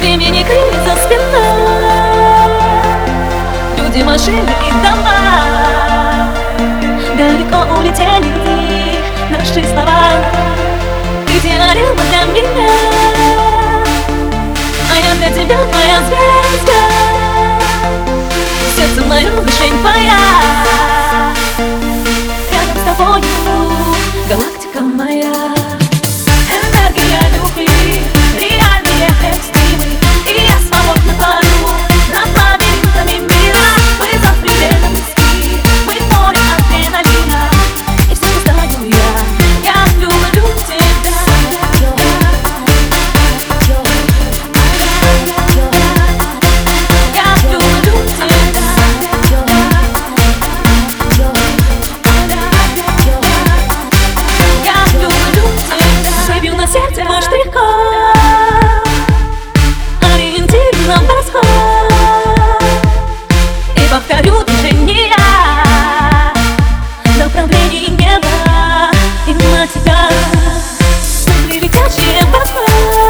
Времени крылья спина Люди, машины и дома. Далеко улетели наши слова baby touch me and we'll fly